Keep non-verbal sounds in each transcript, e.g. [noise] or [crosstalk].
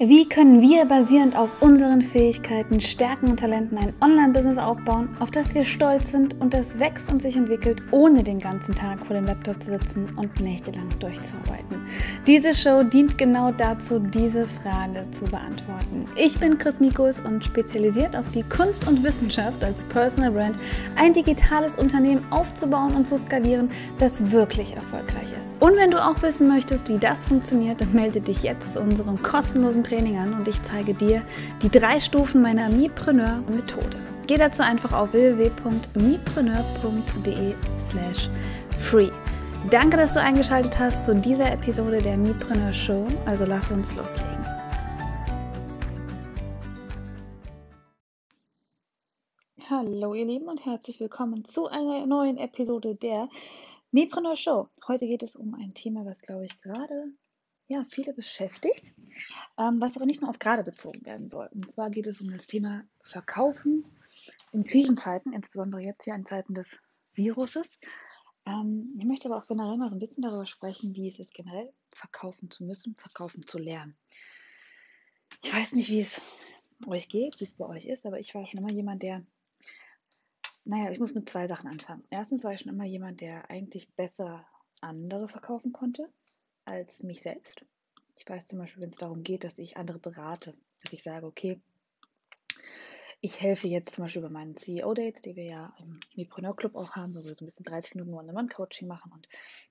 Wie können wir basierend auf unseren Fähigkeiten, Stärken und Talenten ein Online-Business aufbauen, auf das wir stolz sind und das wächst und sich entwickelt, ohne den ganzen Tag vor dem Laptop zu sitzen und nächtelang durchzuarbeiten? Diese Show dient genau dazu, diese Frage zu beantworten. Ich bin Chris Mikus und spezialisiert auf die Kunst und Wissenschaft als Personal Brand, ein digitales Unternehmen aufzubauen und zu skalieren, das wirklich erfolgreich ist. Und wenn du auch wissen möchtest, wie das funktioniert, dann melde dich jetzt zu unserem kostenlosen Training an und ich zeige dir die drei Stufen meiner Mipreneur-Methode. Geh dazu einfach auf www.mipreneur.de slash free. Danke, dass du eingeschaltet hast zu dieser Episode der Mipreneur Show. Also lass uns loslegen. Hallo ihr Lieben und herzlich willkommen zu einer neuen Episode der Mipreneur Show. Heute geht es um ein Thema, was glaube ich gerade ja, viele beschäftigt, ähm, was aber nicht nur auf gerade bezogen werden soll. Und zwar geht es um das Thema Verkaufen in Krisenzeiten, insbesondere jetzt hier in Zeiten des Viruses. Ähm, ich möchte aber auch generell mal so ein bisschen darüber sprechen, wie es ist, generell verkaufen zu müssen, verkaufen zu lernen. Ich weiß nicht, wie es euch geht, wie es bei euch ist, aber ich war schon immer jemand, der, naja, ich muss mit zwei Sachen anfangen. Erstens war ich schon immer jemand, der eigentlich besser andere verkaufen konnte als mich selbst. Ich weiß zum Beispiel, wenn es darum geht, dass ich andere berate, dass ich sage, okay, ich helfe jetzt zum Beispiel bei meinen CEO-Dates, die wir ja im Mipreneur Club auch haben, wo wir so ein bisschen 30 Minuten One-on-One-Coaching machen und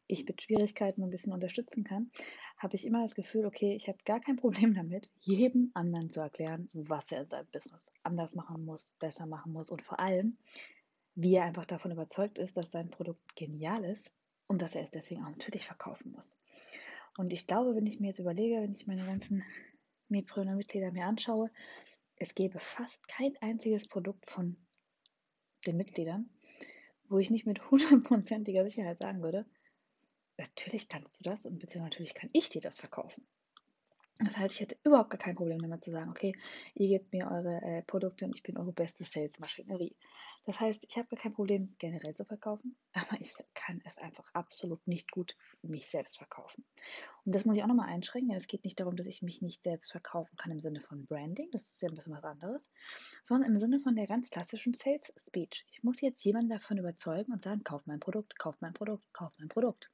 ich mit Schwierigkeiten ein bisschen unterstützen kann, habe ich immer das Gefühl, okay, ich habe gar kein Problem damit, jedem anderen zu erklären, was er in seinem Business anders machen muss, besser machen muss und vor allem, wie er einfach davon überzeugt ist, dass sein Produkt genial ist und dass er es deswegen auch natürlich verkaufen muss. Und ich glaube, wenn ich mir jetzt überlege, wenn ich meine ganzen Mipreneur-Mitglieder mir anschaue, es gäbe fast kein einziges Produkt von den Mitgliedern, wo ich nicht mit hundertprozentiger Sicherheit sagen würde, natürlich kannst du das und beziehungsweise natürlich kann ich dir das verkaufen. Das heißt, ich hätte überhaupt gar kein Problem damit zu sagen, okay, ihr gebt mir eure äh, Produkte und ich bin eure beste Sales-Maschinerie. Das heißt, ich habe kein Problem, generell zu verkaufen, [laughs] aber ich kann es einfach absolut nicht gut mich selbst verkaufen. Und das muss ich auch nochmal einschränken, denn es geht nicht darum, dass ich mich nicht selbst verkaufen kann im Sinne von Branding, das ist ja ein bisschen was anderes, sondern im Sinne von der ganz klassischen Sales-Speech. Ich muss jetzt jemanden davon überzeugen und sagen, kauf mein Produkt, kauf mein Produkt, kauf mein Produkt.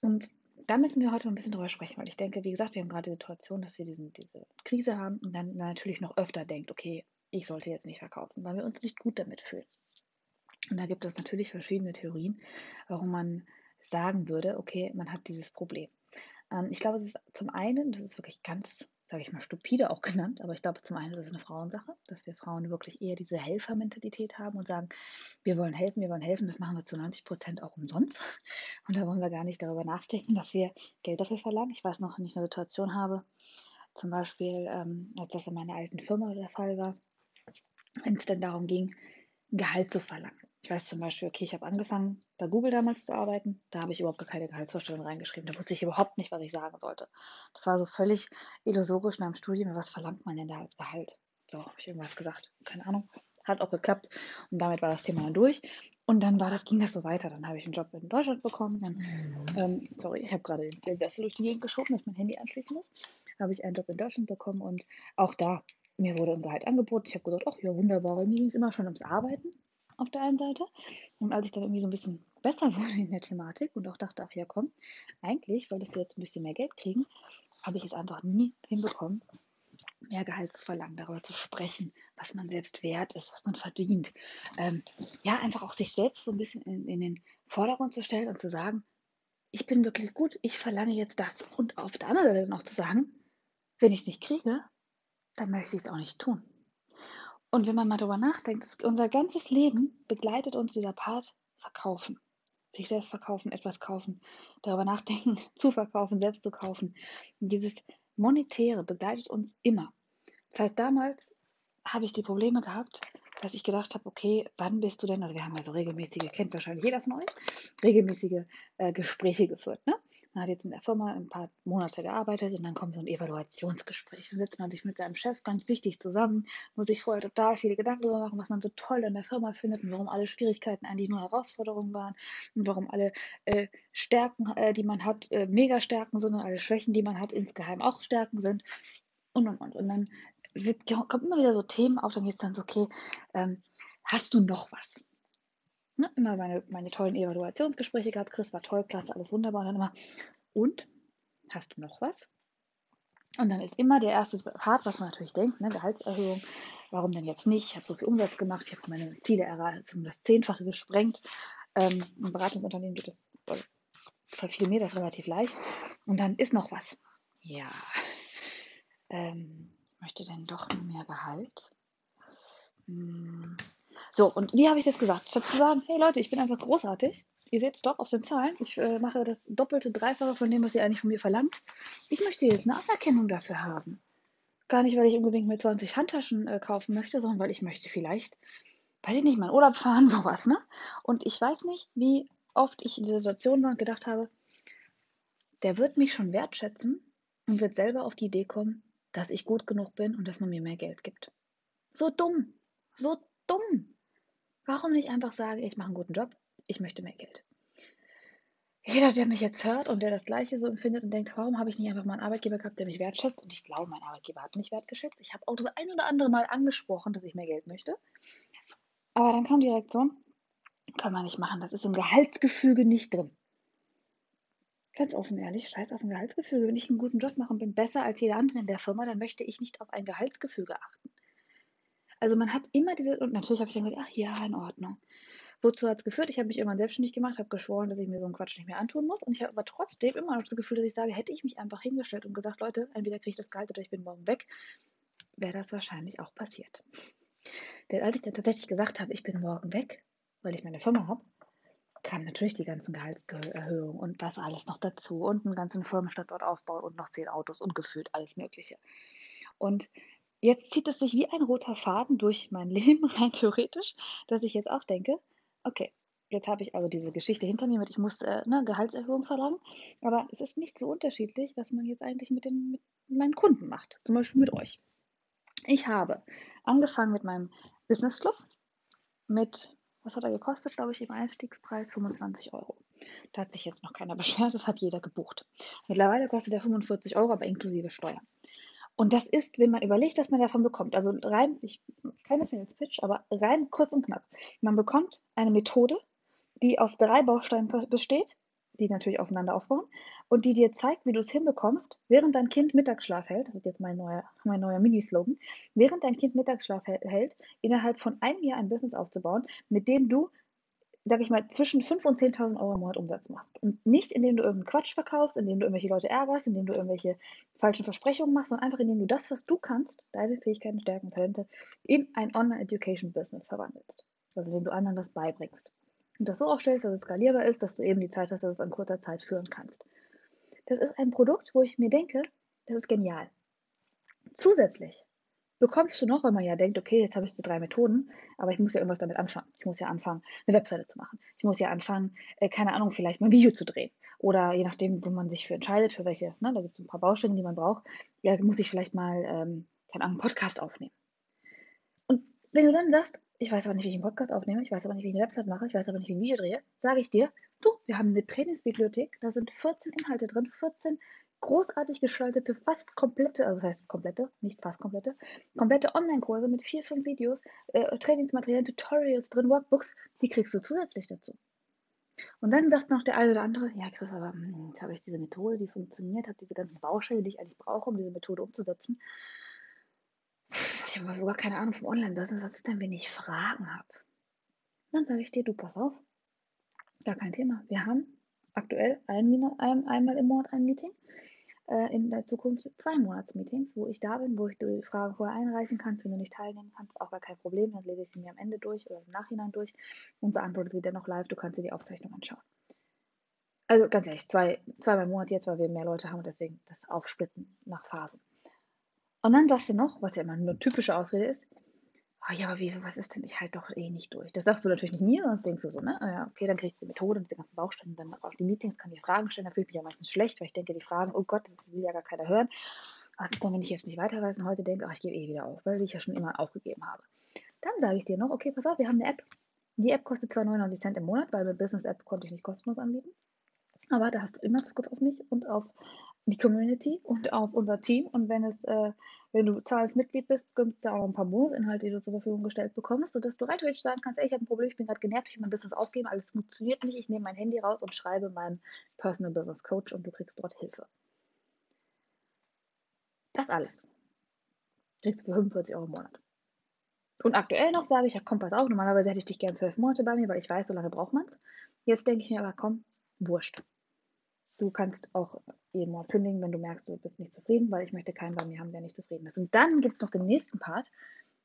Und da müssen wir heute ein bisschen drüber sprechen, weil ich denke, wie gesagt, wir haben gerade die Situation, dass wir diesen, diese Krise haben und dann natürlich noch öfter denkt, okay, ich sollte jetzt nicht verkaufen, weil wir uns nicht gut damit fühlen. Und da gibt es natürlich verschiedene Theorien, warum man sagen würde, okay, man hat dieses Problem. Ähm, ich glaube, es ist zum einen, das ist wirklich ganz sage ich mal, stupide auch [laughs] genannt, aber ich glaube zum einen ist es eine Frauensache, dass wir Frauen wirklich eher diese Helfermentalität haben und sagen, wir wollen helfen, wir wollen helfen, das machen wir zu 90 Prozent auch umsonst. [laughs] Und da wollen wir gar nicht darüber nachdenken, dass wir Geld dafür verlangen. Ich weiß noch, wenn ich eine Situation habe, zum Beispiel, ähm, als das in meiner alten Firma der Fall war, wenn es denn darum ging, ein Gehalt zu verlangen. Ich weiß zum Beispiel, okay, ich habe angefangen bei Google damals zu arbeiten. Da habe ich überhaupt gar keine Gehaltsvorstellung reingeschrieben. Da wusste ich überhaupt nicht, was ich sagen sollte. Das war so völlig illusorisch nach dem Studium. Was verlangt man denn da als Gehalt? So, habe ich irgendwas gesagt. Keine Ahnung. Hat auch geklappt. Und damit war das Thema dann durch. Und dann war das, ging das so weiter. Dann habe ich einen Job in Deutschland bekommen. Dann, ähm, sorry, ich habe gerade den Sessel durch die Gegend geschoben, dass mein Handy anschließen muss. Habe ich einen Job in Deutschland bekommen. Und auch da, mir wurde ein Gehalt angeboten. Ich habe gesagt, ach ja, wunderbar. Mir ging es immer schon ums Arbeiten auf der einen Seite. Und als ich dann irgendwie so ein bisschen besser [laughs] wurde in der Thematik und auch dachte, ach ja, komm, eigentlich solltest du jetzt ein bisschen mehr Geld kriegen, habe ich es einfach nie hinbekommen, mehr Gehalt zu verlangen, darüber zu sprechen, was man selbst wert ist, was man verdient. Ähm, ja, einfach auch sich selbst so ein bisschen in, in den Vordergrund zu stellen und zu sagen, ich bin wirklich gut, ich verlange jetzt das. Und auf der anderen Seite noch zu sagen, wenn ich es nicht kriege, dann möchte ich es auch nicht tun. Und wenn man mal darüber nachdenkt, unser ganzes Leben begleitet uns dieser Part verkaufen. Sich selbst verkaufen, etwas kaufen, darüber nachdenken, [laughs] zu verkaufen, selbst zu kaufen. Und dieses Monetäre begleitet uns immer. Das heißt, damals habe ich die Probleme gehabt, dass ich gedacht habe, okay, wann bist du denn, also wir haben ja so regelmäßige, kennt wahrscheinlich jeder von euch, regelmäßige äh, Gespräche geführt, ne? Man hat jetzt in der Firma ein paar Monate gearbeitet und dann kommt so ein Evaluationsgespräch. Dann sitzt man sich mit seinem Chef ganz wichtig zusammen, muss sich vorher total viele Gedanken darüber machen, was man so toll in der Firma findet und warum alle Schwierigkeiten eigentlich nur Herausforderungen waren und warum alle äh, Stärken, äh, die man hat, äh, mega Stärken sind und alle Schwächen, die man hat, insgeheim auch Stärken sind und und und. Und dann wird, kommt immer wieder so Themen auf, dann geht es dann so, okay, ähm, hast du noch was? Ne, immer meine, meine tollen Evaluationsgespräche gehabt, Chris war toll, klasse, alles wunderbar. Und dann immer, und? Hast du noch was? Und dann ist immer der erste Part, was man natürlich denkt, ne, Gehaltserhöhung. Warum denn jetzt nicht? Ich habe so viel Umsatz gemacht, ich habe meine Ziele erreicht, um das Zehnfache gesprengt. Ähm, Im Beratungsunternehmen geht es für viel mehr, das relativ leicht. Und dann ist noch was. Ja. Ähm, möchte denn doch mehr Gehalt? Hm. So, und wie habe ich das gesagt? Statt zu sagen, hey Leute, ich bin einfach großartig, ihr seht es doch auf den Zahlen, ich äh, mache das doppelte, dreifache von dem, was ihr eigentlich von mir verlangt. Ich möchte jetzt eine Anerkennung dafür haben. Gar nicht, weil ich unbedingt mir 20 Handtaschen äh, kaufen möchte, sondern weil ich möchte vielleicht, weiß ich nicht, meinen Urlaub fahren, [laughs] sowas, ne? Und ich weiß nicht, wie oft ich in dieser Situation war und gedacht habe, der wird mich schon wertschätzen und wird selber auf die Idee kommen, dass ich gut genug bin und dass man mir mehr Geld gibt. So dumm, so dumm. Warum nicht einfach sagen, ich mache einen guten Job, ich möchte mehr Geld? Jeder, der mich jetzt hört und der das Gleiche so empfindet und denkt, warum habe ich nicht einfach mal einen Arbeitgeber gehabt, der mich wertschätzt? Und ich glaube, mein Arbeitgeber hat mich wertgeschätzt. Ich habe auch das ein oder andere Mal angesprochen, dass ich mehr Geld möchte. Aber dann kam die Reaktion, kann man nicht machen, das ist im Gehaltsgefüge nicht drin. Ganz offen ehrlich, scheiß auf ein Gehaltsgefüge. Wenn ich einen guten Job mache und bin besser als jeder andere in der Firma, dann möchte ich nicht auf ein Gehaltsgefüge achten. Also man hat immer diese, und natürlich habe ich dann gesagt, ach ja, in Ordnung. Wozu hat es geführt? Ich habe mich irgendwann selbstständig gemacht, habe geschworen, dass ich mir so einen Quatsch nicht mehr antun muss. Und ich habe aber trotzdem immer noch das Gefühl, dass ich sage, hätte ich mich einfach hingestellt und gesagt, Leute, entweder kriege ich das Gehalt oder ich bin morgen weg, wäre das wahrscheinlich auch passiert. Denn als ich dann tatsächlich gesagt habe, ich bin morgen weg, weil ich meine Firma habe, kamen natürlich die ganzen Gehaltserhöhungen und das alles noch dazu und einen ganzen Firmenstandort aufbauen und noch zehn Autos und gefühlt alles Mögliche. Und jetzt zieht es sich wie ein roter Faden durch mein [laughs] Leben rein theoretisch, dass ich jetzt auch denke, okay, jetzt habe ich also diese Geschichte hinter mir mit, ich muss äh, eine Gehaltserhöhung verlangen, aber es ist nicht so unterschiedlich, was man jetzt eigentlich mit, den, mit meinen Kunden macht, zum Beispiel mit euch. Ich habe angefangen mit meinem Business Club mit, was hat er gekostet, glaube ich, im Einstiegspreis 25 Euro. Da hat sich jetzt noch keiner [laughs] beschwert, das hat jeder gebucht. Mittlerweile kostet er 45 Euro, aber inklusive Steuern. Und das ist, wenn man überlegt, was man davon bekommt. Also rein, ich kenne es jetzt Pitch, aber rein kurz und knapp. Man bekommt eine Methode, die aus drei Bausteinen besteht, die natürlich aufeinander aufbauen, und die dir zeigt, wie du es hinbekommst, während dein Kind Mittagsschlaf hält, das ist jetzt mein neuer, mein neuer Mini-Slogan, während dein Kind Mittagsschlaf hält, innerhalb von einem Jahr ein Business aufzubauen, mit dem du sag ich mal, zwischen 5.000 und 10.000 Euro im Monat Umsatz machst. Und nicht, indem du irgendeinen Quatsch verkaufst, indem du irgendwelche Leute ärgerst, indem du irgendwelche falschen Versprechungen machst, sondern einfach, indem du das, was du kannst, deine Fähigkeiten, Stärken, Talente, in ein Online-Education-Business verwandelst. Also indem du anderen das beibringst. Und das so aufstellst, dass es skalierbar ist, dass du eben die Zeit hast, dass du es in kurzer Zeit führen kannst. Das ist ein Produkt, wo ich mir denke, das ist genial. Zusätzlich bekommst du noch, weil man ja denkt, okay, jetzt habe ich diese drei Methoden, aber ich muss ja irgendwas damit anfangen. Ich muss ja anfangen, eine Webseite zu machen. Ich muss ja anfangen, äh, keine Ahnung, vielleicht mal ein Video zu drehen. Oder je nachdem, wo man sich für entscheidet, für welche, ne, da gibt es ein paar Baustellen, die man braucht, ja, muss ich vielleicht mal, ähm, keine Ahnung, einen Podcast aufnehmen. Und wenn du dann sagst, ich weiß aber nicht, wie ich einen Podcast aufnehme, ich weiß aber nicht, wie ich eine Website mache, ich weiß aber nicht, wie ich ein Video drehe, sage ich dir, du, wir haben eine Trainingsbibliothek, da sind 14 Inhalte drin, 14 großartig gestaltete, fast komplette, also das heißt komplette, nicht fast komplette, komplette Online-Kurse mit vier, fünf Videos, äh, Trainingsmaterialien, Tutorials drin, Workbooks, die kriegst du zusätzlich dazu. Und dann sagt noch der eine oder andere, ja Chris, aber hm, jetzt habe ich diese Methode, die funktioniert, habe diese ganzen Baustellen, die ich eigentlich brauche, um diese Methode umzusetzen. Ich habe aber sogar keine Ahnung vom Online-Business, was ist denn, wenn ich Fragen habe? Dann sage ich dir, du pass auf, gar kein Thema. Wir haben aktuell ein, einmal im Monat ein Meeting äh, in der Zukunft zwei Monatsmeetings, wo ich da bin, wo ich die Fragen vorher einreichen kann. Wenn du nicht teilnehmen kannst, auch gar kein Problem. Dann lese ich sie mir am Ende durch oder im Nachhinein durch und beantworte sie dennoch live. Du kannst dir die Aufzeichnung anschauen. Also ganz ehrlich, zwei, zweimal im Monat jetzt, weil wir mehr Leute haben und deswegen das Aufsplitten nach Phasen. Und dann sagst du noch, was ja immer eine typische Ausrede ist, oh ja, aber wieso, was ist denn? Ich halte doch eh nicht durch. Das sagst du natürlich nicht mir, sonst denkst du so, ne? Ah ja, okay, dann kriegst du die Methode und die ganzen Bausteine dann auf die Meetings, kann dir Fragen stellen, da fühle ich mich ja meistens schlecht, weil ich denke, die Fragen, oh Gott, das will ja gar keiner hören. Was ist denn, wenn ich jetzt nicht weiter weiß und heute denke, ach, ich gebe eh wieder auf, weil ich ja schon immer aufgegeben habe. Dann sage ich dir noch, okay, pass auf, wir haben eine App. Die App kostet zwar 99 Cent im Monat, weil mit Business App konnte ich nicht kostenlos anbieten. Aber da hast du immer Zugriff auf mich und auf die Community und auf unser Team. Und wenn es, äh, wenn du zahlst Mitglied bist, gibt es ja auch ein paar Bonusinhalte, die du zur Verfügung gestellt bekommst, sodass du rein sagen kannst, ey, ich habe ein Problem, ich bin gerade genervt, ich will mein Business aufgeben, alles funktioniert nicht, ich nehme mein Handy raus und schreibe meinem Personal Business Coach und du kriegst dort Hilfe. Das alles. Kriegst du für 45 Euro im Monat. Und aktuell noch sage ich, ja komm, pass auf, normalerweise hätte ich dich gern zwölf Monate bei mir, weil ich weiß, so lange braucht man es. Jetzt denke ich mir aber, komm, wurscht. Du kannst auch jeden Monat kündigen, wenn du merkst, du bist nicht zufrieden, weil ich möchte keinen bei mir haben, der nicht zufrieden ist. Und dann gibt es noch den nächsten Part.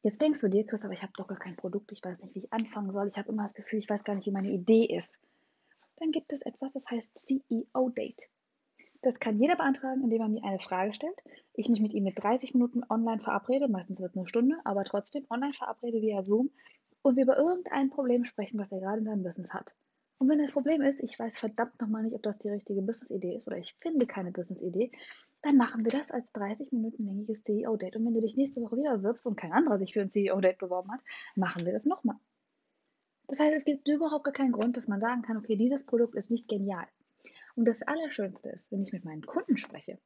Jetzt denkst du dir, Chris, aber ich habe doch gar kein Produkt, ich weiß nicht, wie ich anfangen soll, ich habe immer das Gefühl, ich weiß gar nicht, wie meine Idee ist. Dann gibt es etwas, das heißt CEO-Date. Das kann jeder beantragen, indem er mir eine Frage stellt. Ich mich mit ihm mit 30 Minuten online verabrede, meistens wird es eine Stunde, aber trotzdem online verabrede via Zoom und wir über irgendein Problem sprechen, was er gerade in seinem Business hat. Und wenn das Problem ist, ich weiß verdammt nochmal nicht, ob das die richtige Business-Idee ist oder ich finde keine Business-Idee, dann machen wir das als 30 Minuten längiges CEO-Date. Und wenn du dich nächste Woche wieder bewirbst und kein anderer sich für ein CEO-Date beworben hat, machen wir das nochmal. Das heißt, es gibt überhaupt gar keinen Grund, dass man sagen kann, okay, dieses Produkt ist nicht genial. Und das Allerschönste ist, wenn ich mit meinen Kunden spreche,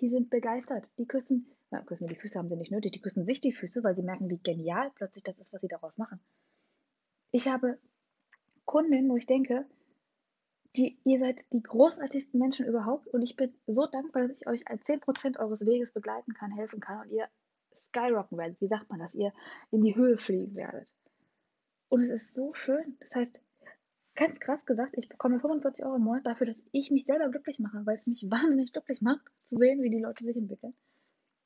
die sind begeistert. Die küssen, na, küssen die Füße haben sie nicht nötig, die küssen sich die Füße, weil sie merken, wie genial plötzlich das ist, was sie daraus machen. Ich habe Kundin, wo ich denke, die, ihr seid die großartigsten Menschen überhaupt und ich bin so dankbar, dass ich euch als 10% eures Weges begleiten kann, helfen kann und ihr skyrocken werdet. Wie sagt man das? Ihr in die Höhe fliegen werdet. Und es ist so schön. Das heißt, ganz krass gesagt, ich bekomme 45 Euro im Monat dafür, dass ich mich selber glücklich mache, weil es mich wahnsinnig glücklich macht, zu sehen, wie die Leute sich entwickeln.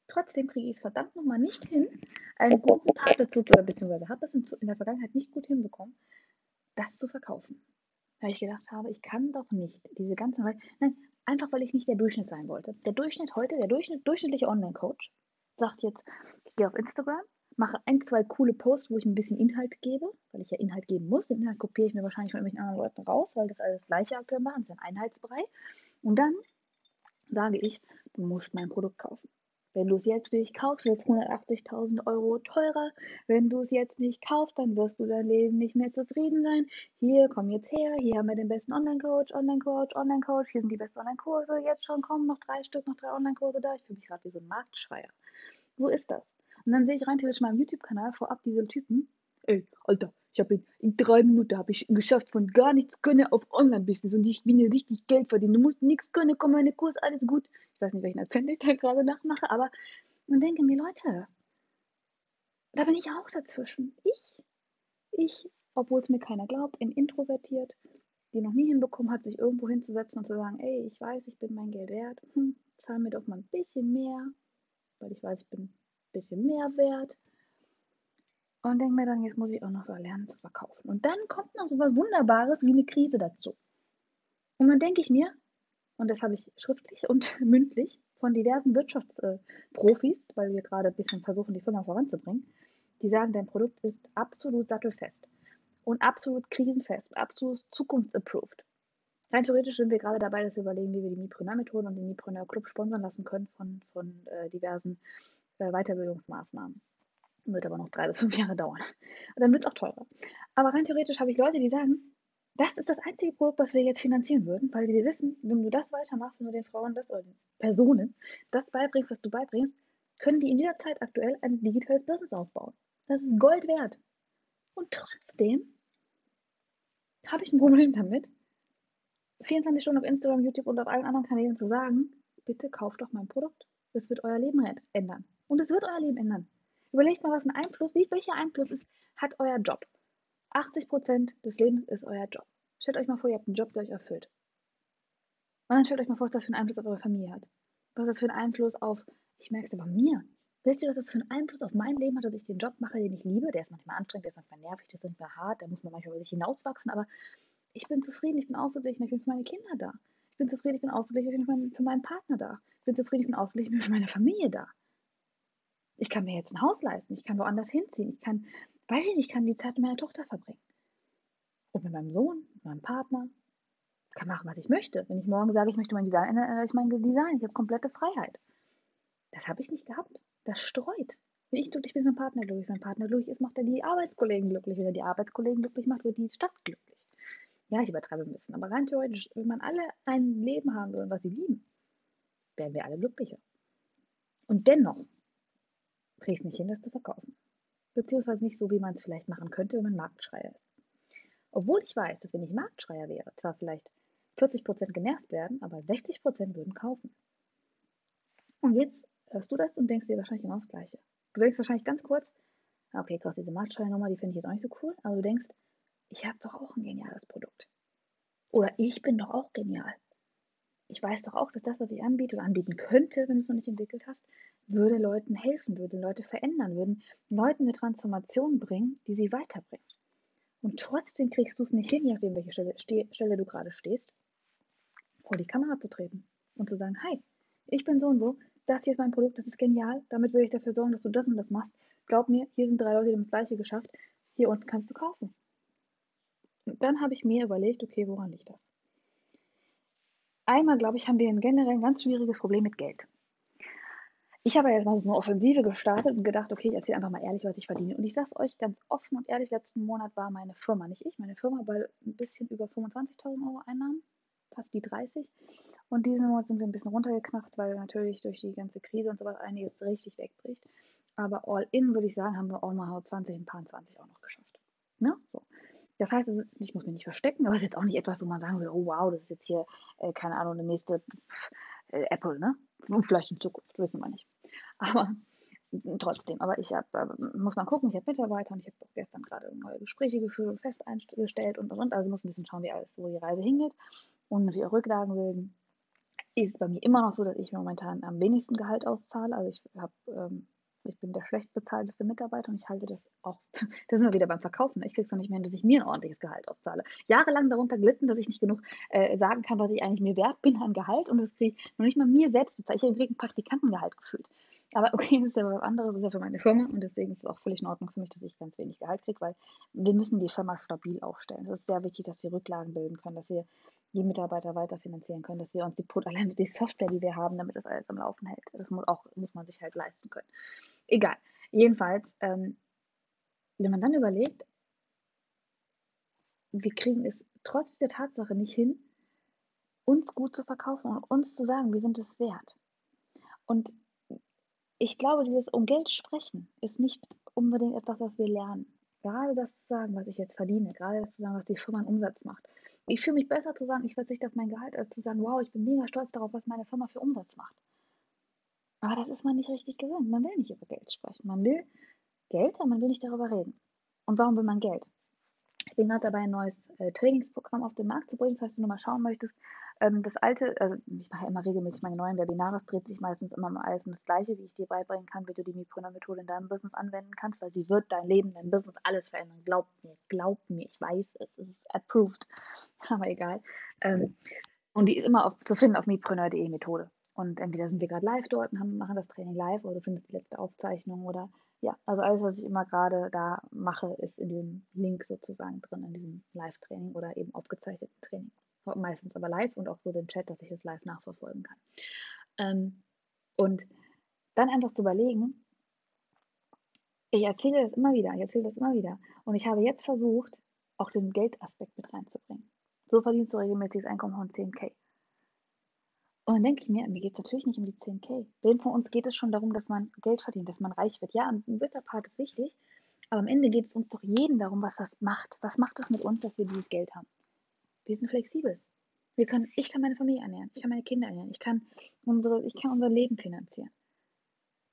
Trotzdem kriege ich es verdammt nochmal nicht hin, einen guten Part dazu zu, beziehungsweise habe es in der Vergangenheit nicht gut hinbekommen, das zu verkaufen. Weil ich gedacht habe, ich kann doch nicht diese ganzen, nein, einfach weil ich nicht der Durchschnitt sein wollte. Der Durchschnitt heute, der Durchschnitt, durchschnittliche Online-Coach sagt jetzt, ich gehe auf Instagram, mache ein, zwei coole Posts, wo ich ein bisschen Inhalt gebe, weil ich ja Inhalt geben muss. Den Inhalt kopiere ich mir wahrscheinlich von irgendwelchen anderen Leuten raus, weil das alles gleiche aktuell machen, das ist ein Einheitsbrei. Und dann sage ich, du musst mein Produkt kaufen. Wenn du es jetzt nicht kaufst, wird es 180.000 Euro teurer. Wenn du es jetzt nicht kaufst, dann wirst du dein Leben nicht mehr zufrieden sein. Hier, komm jetzt her. Hier haben wir den besten Online-Coach, Online-Coach, Online-Coach. Hier sind die besten Online-Kurse. Jetzt schon kommen noch drei Stück, noch drei Online-Kurse da. Ich fühle mich gerade wie so ein Marktschreier. So ist das. Und dann sehe ich rein theoretisch im YouTube-Kanal vorab diese Typen. Ey, Alter, ich habe in, in, drei Minuten habe ich geschafft von gar nichts können auf Online-Business und ich bin hier richtig Geld verdienen. Du musst nichts können, komm meine Kurs, alles gut. Ich weiß nicht, welchen Akzent ich da gerade nachmache, aber man denke mir, Leute, da bin ich auch dazwischen. Ich, ich, obwohl es mir keiner glaubt, in introvertiert, die noch nie hinbekommen hat, sich irgendwo hinzusetzen und zu sagen, ey, ich weiß, ich bin mein Geld wert, hm, zahl mir doch mal ein bisschen mehr, weil ich weiß, ich bin ein bisschen mehr wert und denke mir dann, jetzt muss ich auch noch lernen zu verkaufen. Und dann kommt noch so was Wunderbares wie eine Krise dazu. Und dann denke ich mir, und das habe ich schriftlich und [laughs] mündlich von diversen Wirtschaftsprofis, weil wir gerade ein bisschen versuchen, die Firma voranzubringen, die sagen, dein Produkt ist absolut sattelfest und absolut krisenfest, absolut zukunftsapproved. Rein theoretisch sind wir gerade dabei, dass wir überlegen, wie wir die Mipreneur-Methode und den Mipreneur-Club sponsern lassen können von, von äh, diversen äh, Weiterbildungsmaßnahmen. Wird aber noch drei bis fünf Jahre dauern. Und dann wird es auch teurer. Aber rein theoretisch habe ich Leute, die sagen, das ist das einzige Produkt, was wir jetzt finanzieren würden, weil wir wissen, wenn du das weitermachst, wenn du den Frauen das oder den Personen das beibringst, was du beibringst, können die in dieser Zeit aktuell ein digitales Business aufbauen. Das ist Gold wert. Und trotzdem habe ich ein Problem damit, 24 Stunden auf Instagram, YouTube und auf allen anderen Kanälen zu sagen, bitte kauft doch mein Produkt. Das wird euer Leben ändern. Und es wird euer Leben ändern. Überlegt mal, was ein Einfluss, wie, welcher Einfluss ist, hat euer Job. 80% des Lebens ist euer Job. Stellt euch mal vor, ihr habt einen Job, der euch erfüllt. Und dann stellt euch mal vor, was das für einen Einfluss auf eure Familie hat. Was das für einen Einfluss auf, ich merke es aber mir. Wisst ihr, was das für einen Einfluss auf mein Leben hat, dass ich den Job mache, den ich liebe? Der ist manchmal anstrengend, der ist manchmal nervig, der ist manchmal hart, da muss man manchmal über sich hinauswachsen, aber ich bin zufrieden, ich bin ausgeglichen, ich bin für meine Kinder da. Ich bin zufrieden, ich bin ausgeglichen, ich bin für meinen Partner da. Ich bin zufrieden, ich bin ausgeglichen, ich bin für meine Familie da. Ich kann mir jetzt ein Haus leisten, ich kann woanders hinziehen, ich kann, weiß ich nicht, ich kann die Zeit mit meiner Tochter verbringen. Und mit meinem Sohn, mit meinem Partner, kann machen, was ich möchte. Wenn ich morgen sage, ich möchte mein Design ändern, ändere ich mein Design. Ich habe komplette Freiheit. Das habe ich nicht gehabt. Das streut. Wenn ich glücklich bin, ist mein Partner glücklich. Wenn mein Partner glücklich ist, macht er die Arbeitskollegen glücklich. Wenn er die Arbeitskollegen glücklich macht, wird die Stadt glücklich. Ja, ich übertreibe ein bisschen, aber rein theoretisch, wenn man alle ein Leben haben will, was sie lieben, werden wir alle glücklicher. Und dennoch kriege ich es nicht hin, das zu verkaufen. Beziehungsweise nicht so, wie man es vielleicht machen könnte, wenn man Marktschreier ist. Obwohl ich weiß, dass wenn ich Marktschreier wäre, zwar vielleicht 40% genervt werden, aber 60% würden kaufen. Und jetzt hörst du das und denkst dir wahrscheinlich immer das Gleiche. Du denkst wahrscheinlich ganz kurz, okay, krass, diese Marktschreiernummer, die finde ich jetzt auch nicht so cool, aber du denkst, ich habe doch auch ein geniales Produkt. Oder ich bin doch auch genial. Ich weiß doch auch, dass das, was ich anbiete oder anbieten könnte, wenn du es noch nicht entwickelt hast, würde Leuten helfen, würde Leute verändern, würden Leuten eine Transformation bringen, die sie weiterbringen. Und trotzdem kriegst du es nicht hin, je nachdem, welche Stelle, Stelle du gerade stehst, vor die Kamera zu treten und zu sagen, hi, ich bin so und so, das hier ist mein Produkt, das ist genial, damit will ich dafür sorgen, dass du das und das machst. Glaub mir, hier sind drei Leute, die haben das gleiche geschafft, hier unten kannst du kaufen. Und dann habe ich mir überlegt, okay, woran liegt das? Einmal, glaube ich, haben wir generell ein ganz schwieriges Problem mit Geld. Ich habe jetzt mal so eine Offensive gestartet und gedacht, okay, ich erzähle einfach mal ehrlich, was ich verdiene. Und ich sage es euch ganz offen und ehrlich, letzten Monat war meine Firma, nicht ich, meine Firma bei ein bisschen über 25.000 Euro Einnahmen fast die 30. Und diesen Monat sind wir ein bisschen runtergeknackt, weil natürlich durch die ganze Krise und sowas einiges richtig wegbricht. Aber all in würde ich sagen, haben wir all mal 20, ein paar 20 auch noch geschafft. Ne? So. Das heißt, es ist, ich muss mich nicht verstecken, aber es ist jetzt auch nicht etwas, wo man sagen will, oh wow, das ist jetzt hier, äh, keine Ahnung, eine nächste äh, Apple, ne? Und vielleicht in Zukunft, wissen wir nicht. Aber [laughs] trotzdem, aber ich habe, äh, muss man gucken, ich habe Mitarbeiter und ich habe gestern gerade neue Gespräche geführt und fest eingestellt und und und. Also muss ein bisschen schauen, wie alles, wo die Reise hingeht und natürlich auch Rücklagen bilden, ist bei mir immer noch so, dass ich momentan am wenigsten Gehalt auszahle. Also ich habe, ähm, ich bin der schlecht bezahlteste Mitarbeiter und ich halte das auch, [laughs] da sind wir wieder beim Verkaufen. Ich kriege es noch nicht mehr hin, dass ich mir ein ordentliches Gehalt auszahle. Jahrelang darunter glitten, dass ich nicht genug äh, sagen kann, was ich eigentlich mir wert bin an Gehalt und das kriege ich noch nicht mal mir selbst bezahlt. Ich kriege ein Praktikantengehalt gefühlt. Aber [laughs] okay, das ist ja was anderes, das ist ja für meine Firma und deswegen ist es auch völlig in Ordnung für mich, dass ich ganz wenig Gehalt kriege, weil wir müssen die Firma stabil aufstellen. Es ist sehr wichtig, dass wir Rücklagen bilden können, dass wir die Mitarbeiter weiterfinanzieren können, dass wir uns die [laughs] allein die Software, die wir haben, damit das alles am Laufen hält. Das muss auch muss man sich halt leisten können. Egal. Jedenfalls, ähm, wenn man dann überlegt, wir kriegen es trotz der Tatsache nicht hin, uns gut zu verkaufen und uns zu sagen, wir sind es wert. Und ich glaube, dieses um Geld sprechen ist nicht unbedingt etwas, was wir lernen. Gerade das zu sagen, was ich jetzt verdiene, gerade das zu sagen, was die Firma an Umsatz macht. Ich fühle mich besser zu sagen, ich verzichte auf mein Gehalt, als zu sagen, wow, ich bin mega stolz darauf, was meine Firma für Umsatz macht. Aber das ist man nicht richtig gewöhnt. Man will nicht über Geld sprechen. Man will Geld, aber man will nicht darüber reden. Und warum will man Geld? Ich bin gerade dabei, ein neues äh, Trainingsprogramm auf den Markt zu bringen. Das heißt, wenn du mal schauen möchtest, ähm, das alte, also ich mache ja immer regelmäßig meine neuen Webinare, es dreht sich meistens immer um alles um das Gleiche, wie ich dir beibringen kann, wie du die Mipreneur-Methode in deinem Business anwenden kannst, weil sie wird dein Leben, dein Business, alles verändern. Glaub mir, glaub mir, ich weiß es, es ist approved, [laughs] aber egal. Ähm, und die ist immer auf, zu finden auf mipreneur.de Methode. Und entweder sind wir gerade live dort und haben, machen das Training live oder du findest die letzte Aufzeichnung oder ja, also alles, was ich immer gerade da mache, ist in diesem Link sozusagen drin, in diesem Live-Training oder eben aufgezeichneten Training meistens aber live und auch so den Chat, dass ich es live nachverfolgen kann. Ähm, und dann einfach zu überlegen, ich erzähle das immer wieder, ich erzähle das immer wieder. Und ich habe jetzt versucht, auch den Geldaspekt mit reinzubringen. So verdienst du regelmäßiges Einkommen von 10k. Und dann denke ich mir, mir geht es natürlich nicht um die 10k. Wem von uns geht es schon darum, dass man Geld verdient, dass man reich wird? Ja, ein gewisser Part ist wichtig, aber am Ende geht es uns doch jeden darum, was das macht. Was macht es mit uns, dass wir dieses Geld haben? Wir sind flexibel. Wir können, ich kann meine Familie ernähren, ich kann meine Kinder ernähren, ich kann, unsere, ich kann unser Leben finanzieren.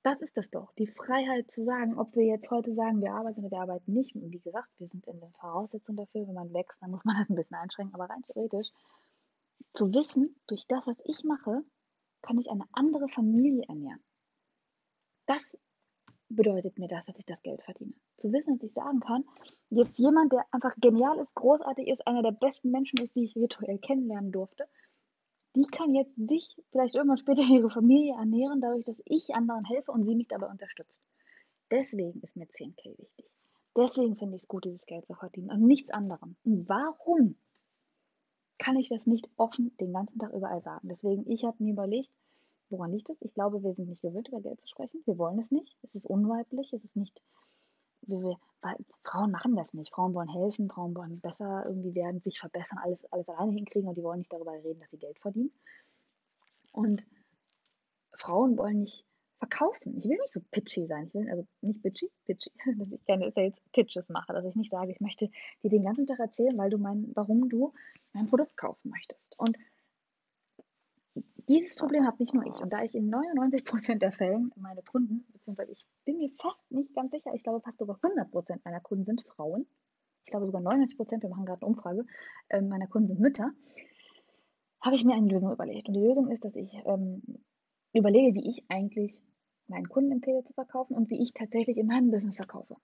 Das ist das doch, die Freiheit zu sagen, ob wir jetzt heute sagen, wir arbeiten oder wir arbeiten nicht. Wie gesagt, wir sind in der Voraussetzung dafür, wenn man wächst, dann muss man das ein bisschen einschränken, aber rein theoretisch zu wissen, durch das, was ich mache, kann ich eine andere Familie ernähren. Das bedeutet mir das, dass ich das Geld verdiene. Zu wissen, dass ich sagen kann, jetzt jemand, der einfach genial ist, großartig ist, einer der besten Menschen ist, die ich virtuell kennenlernen durfte, die kann jetzt sich vielleicht irgendwann später [laughs] ihre Familie ernähren, dadurch, dass ich anderen helfe und sie mich dabei unterstützt. Deswegen ist mir 10k wichtig. Deswegen finde ich es gut, dieses Geld zu verdienen und nichts anderem. Und warum kann ich das nicht offen den ganzen Tag überall sagen? Deswegen, ich habe mir überlegt, woran liegt es? Ich glaube, wir sind nicht gewöhnt, über Geld zu sprechen. Wir wollen es nicht. Es ist unweiblich. Es ist nicht, wir, wir, Frauen machen das nicht. Frauen wollen helfen, Frauen wollen besser irgendwie werden, sich verbessern, alles, alles alleine hinkriegen und die wollen nicht darüber reden, dass sie Geld verdienen. Und Frauen wollen nicht verkaufen. Ich will nicht so pitchy sein. Ich will also nicht pitchy, pitchy, [laughs] dass ich keine Sales Pitches mache, dass ich nicht sage, ich möchte dir den ganzen Tag erzählen, weil du mein, warum du mein Produkt kaufen möchtest. Und dieses Problem habe nicht nur ich. Und da ich in 99% der Fällen meine Kunden, beziehungsweise ich bin mir fast nicht ganz sicher, ich glaube fast sogar 100% meiner Kunden sind Frauen. Ich glaube sogar 99%, wir machen gerade eine Umfrage, äh, meiner Kunden sind Mütter, habe ich mir eine Lösung überlegt. Und die Lösung ist, dass ich ähm, überlege, wie ich eigentlich meinen Kunden empfehle zu verkaufen und wie ich tatsächlich in meinem Business verkaufe.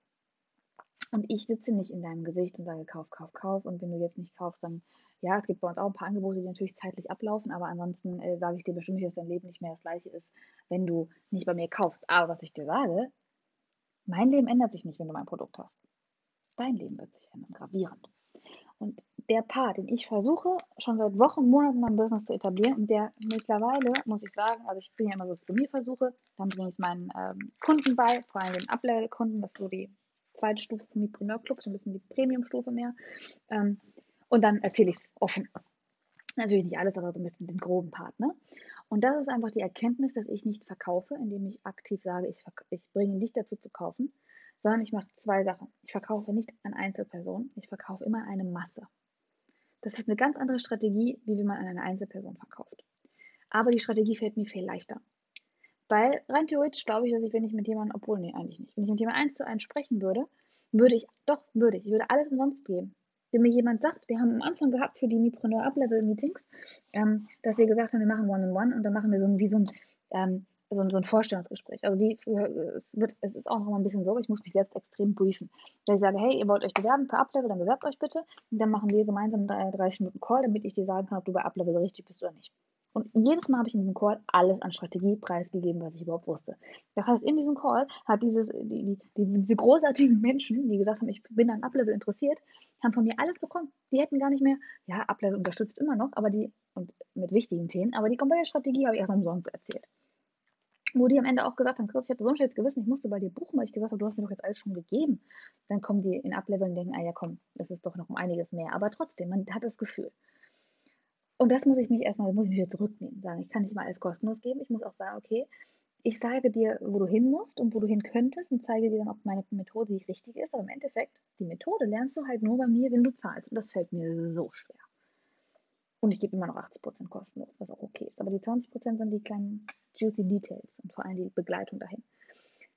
Und ich sitze nicht in deinem Gesicht und sage, kauf, kauf, kauf. Und wenn du jetzt nicht kaufst, dann, ja, es gibt bei uns auch ein paar Angebote, die natürlich zeitlich ablaufen, aber ansonsten äh, sage ich dir bestimmt dass dein Leben nicht mehr das gleiche ist, wenn du nicht bei mir kaufst. Aber was ich dir sage, mein Leben ändert sich nicht, wenn du mein Produkt hast. Dein Leben wird sich ändern, gravierend. Und der Part, den ich versuche, schon seit Wochen, Monaten in meinem Business zu etablieren und der mittlerweile, muss ich sagen, also ich bin ja immer so, dass ich bei mir versuche, dann bringe ich es meinen ähm, Kunden bei, vor allem den Uplevel-Kunden, das ist so die zweite Stufe vom Mipreneur Club, so ein bisschen die Premium-Stufe mehr. Ähm, und dann erzähle ich es offen. Natürlich nicht alles, aber so ein bisschen den groben Part. Ne? Und das ist einfach die Erkenntnis, dass ich nicht verkaufe, indem ich aktiv sage, ich, ich bringe dich dazu zu kaufen, sondern ich mache zwei Sachen. Ich verkaufe nicht an Einzelpersonen, ich verkaufe immer eine Masse. Das ist eine ganz andere Strategie, wie wenn man an eine Einzelperson verkauft. Aber die Strategie fällt mir viel leichter. Weil rein theoretisch glaube ich, dass ich, wenn ich mit jemandem, obwohl, nee, eigentlich nicht, wenn ich mit jemandem eins zu eins sprechen würde, würde ich, doch, würde ich, ich würde alles umsonst geben. Wenn mir jemand sagt, wir haben am Anfang gehabt für die Mipreneur Up-Level Meetings, ähm, dass wir gesagt haben, wir machen One-on-One -on -One und dann machen wir so ein, wie so ein, ähm, so, so ein Vorstellungsgespräch. Also die, es, wird, es ist auch noch mal ein bisschen so, ich muss mich selbst extrem briefen. Dass ich sage, hey, ihr wollt euch bewerben für Uplevel, dann bewerbt euch bitte. Und dann machen wir gemeinsam 30 Minuten Call, damit ich dir sagen kann, ob du bei Uplevel richtig bist oder nicht. Und jedes Mal habe ich in diesem Call alles an Strategie preisgegeben, was ich überhaupt wusste. Das heißt, in diesem Call hat dieses, die, die, diese großartigen Menschen, die gesagt haben, ich bin an Uplevel interessiert, haben von mir alles bekommen. Die hätten gar nicht mehr, ja, Uplevel unterstützt immer noch, aber die, und mit wichtigen Themen, aber die komplette Strategie habe ich erstmal umsonst erzählt wo die am Ende auch gesagt haben, Chris, ich hatte so ein schlechtes Gewissen, ich musste bei dir buchen, weil ich gesagt habe, du hast mir doch jetzt alles schon gegeben. Dann kommen die in Ablevel und denken, ah ja komm, das ist doch noch um einiges mehr. Aber trotzdem, man hat das Gefühl. Und das muss ich mich erstmal, muss ich mich wieder zurücknehmen, sagen, ich kann nicht mal alles kostenlos geben. Ich muss auch sagen, okay, ich sage dir, wo du hin musst und wo du hin könntest und zeige dir dann, ob meine Methode die richtig ist. Aber im Endeffekt, die Methode lernst du halt nur bei mir, wenn du zahlst. Und das fällt mir so schwer. Und ich gebe immer noch 80% kostenlos, was auch okay ist. Aber die 20% sind die kleinen juicy Details und vor allem die Begleitung dahin.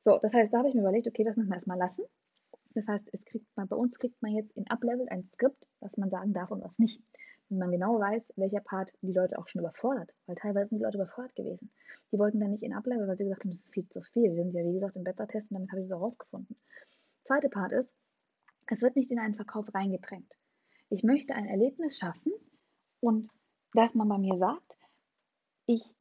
So, das heißt, da habe ich mir überlegt, okay, das müssen wir erstmal lassen. Das heißt, es kriegt man, bei uns kriegt man jetzt in Uplevel ein Skript, was man sagen darf und was nicht. Wenn man genau weiß, welcher Part die Leute auch schon überfordert. Weil teilweise sind die Leute überfordert gewesen. Die wollten dann nicht in Uplevel, weil sie gesagt haben, das ist viel zu viel. Wir sind ja, wie gesagt, im Beta-Testen, damit habe ich es auch rausgefunden. Zweite Part ist, es wird nicht in einen Verkauf reingedrängt. Ich möchte ein Erlebnis schaffen und dass man bei mir sagt, ich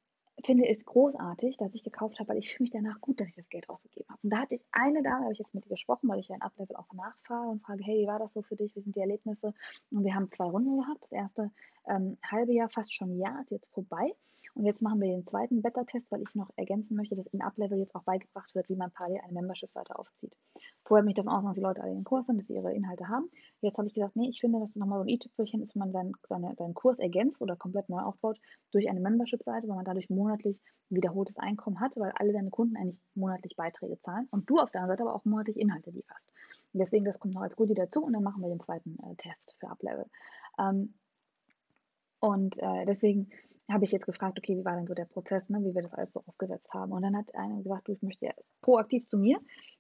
finde es großartig, dass ich gekauft habe, weil ich fühle mich danach gut, dass ich das Geld ausgegeben habe. Und da hatte ich eine Dame, habe ich jetzt mit ihr gesprochen, weil ich ja ein Uplevel auch nachfahre und frage, hey, wie war das so für dich? Wie sind die Erlebnisse? Und wir haben zwei Runden gehabt. Das erste ähm, halbe Jahr, fast schon ein Jahr, ist jetzt vorbei. Und jetzt machen wir den zweiten Beta-Test, weil ich noch ergänzen möchte, dass in Uplevel jetzt auch beigebracht wird, wie man parallel eine Membership-Seite aufzieht. Vorher mich davon aus, dass die Leute alle den Kurs sind, dass sie ihre Inhalte haben. Jetzt habe ich gesagt, nee, ich finde, dass es nochmal so ein i-Tüpfelchen ist, wenn man seinen, seine, seinen Kurs ergänzt oder komplett neu aufbaut durch eine Membership-Seite, weil man dadurch monatlich wiederholtes Einkommen hat, weil alle deine Kunden eigentlich monatlich Beiträge zahlen und du auf der anderen Seite aber auch monatlich Inhalte lieferst. Und deswegen, das kommt noch als Goodie dazu und dann machen wir den zweiten äh, Test für Uplevel. Ähm, und äh, deswegen habe ich jetzt gefragt, okay, wie war denn so der Prozess, ne, wie wir das alles so aufgesetzt haben. Und dann hat einer gesagt, du, ich möchte ja proaktiv zu mir,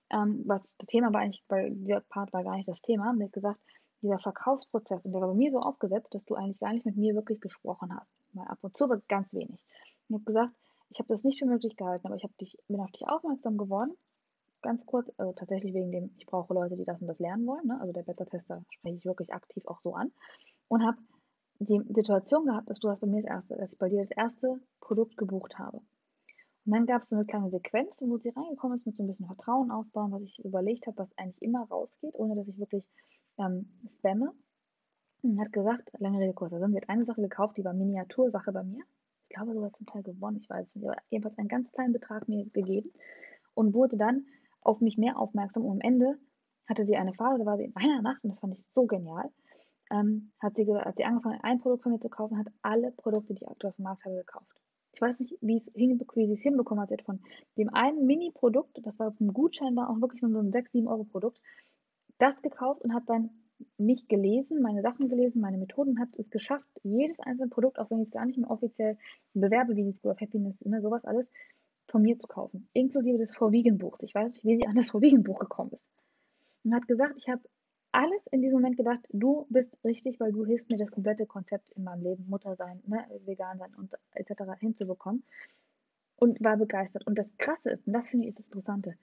ähm, was das Thema war eigentlich, weil dieser Part war gar nicht das Thema. Und hat gesagt, dieser Verkaufsprozess, und der war bei mir so aufgesetzt, dass du eigentlich gar nicht mit mir wirklich gesprochen hast. Mal ab und zu, aber ganz wenig. Ich habe gesagt, ich habe das nicht für möglich gehalten, aber ich dich, bin auf dich aufmerksam geworden. Ganz kurz, also tatsächlich wegen dem, ich brauche Leute, die das und das lernen wollen. Ne? Also der Beta-Tester spreche ich wirklich aktiv auch so an. Und habe die Situation gehabt, dass du hast bei mir das erste, dass ich bei dir das erste Produkt gebucht habe. Und dann gab es so eine kleine Sequenz, wo sie reingekommen ist mit so ein bisschen Vertrauen aufbauen, was ich überlegt habe, was eigentlich immer rausgeht, ohne dass ich wirklich ähm, spamme. Und hat gesagt, lange Rede, kurzer Sinn, sie hat eine Sache gekauft, die war Miniatursache bei mir. Ich glaube sogar zum Teil gewonnen, ich weiß es nicht, aber jedenfalls einen ganz kleinen Betrag mir gegeben und wurde dann auf mich mehr aufmerksam. Und am Ende hatte sie eine Phase, da war sie in einer Nacht, und das fand ich so genial, ähm, hat, sie, hat sie angefangen, ein Produkt von mir zu kaufen, hat alle Produkte, die ich aktuell auf dem Markt habe, gekauft. Ich weiß nicht, wie, wie sie es hinbekommen hat. Sie hat von dem einen Mini-Produkt, das war ein Gutschein, war auch wirklich nur so ein 6, 7 Euro Produkt, das gekauft und hat dann mich gelesen, meine Sachen gelesen, meine Methoden, hat es geschafft, jedes einzelne Produkt, auch wenn ich es gar nicht mehr offiziell bewerbe, wie die School of Happiness, ne, sowas alles, von mir zu kaufen. Inklusive des Vorwiegen-Buchs. Ich weiß nicht, wie sie an das Vorwiegen-Buch gekommen ist. Und hat gesagt, ich habe alles in diesem Moment gedacht, du bist richtig, weil du hilfst mir, das komplette Konzept in meinem Leben, Mutter sein, ne, vegan sein und etc. hinzubekommen. Und war begeistert. Und das Krasse ist, und das finde ich ist das Interessante,